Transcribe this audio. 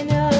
you know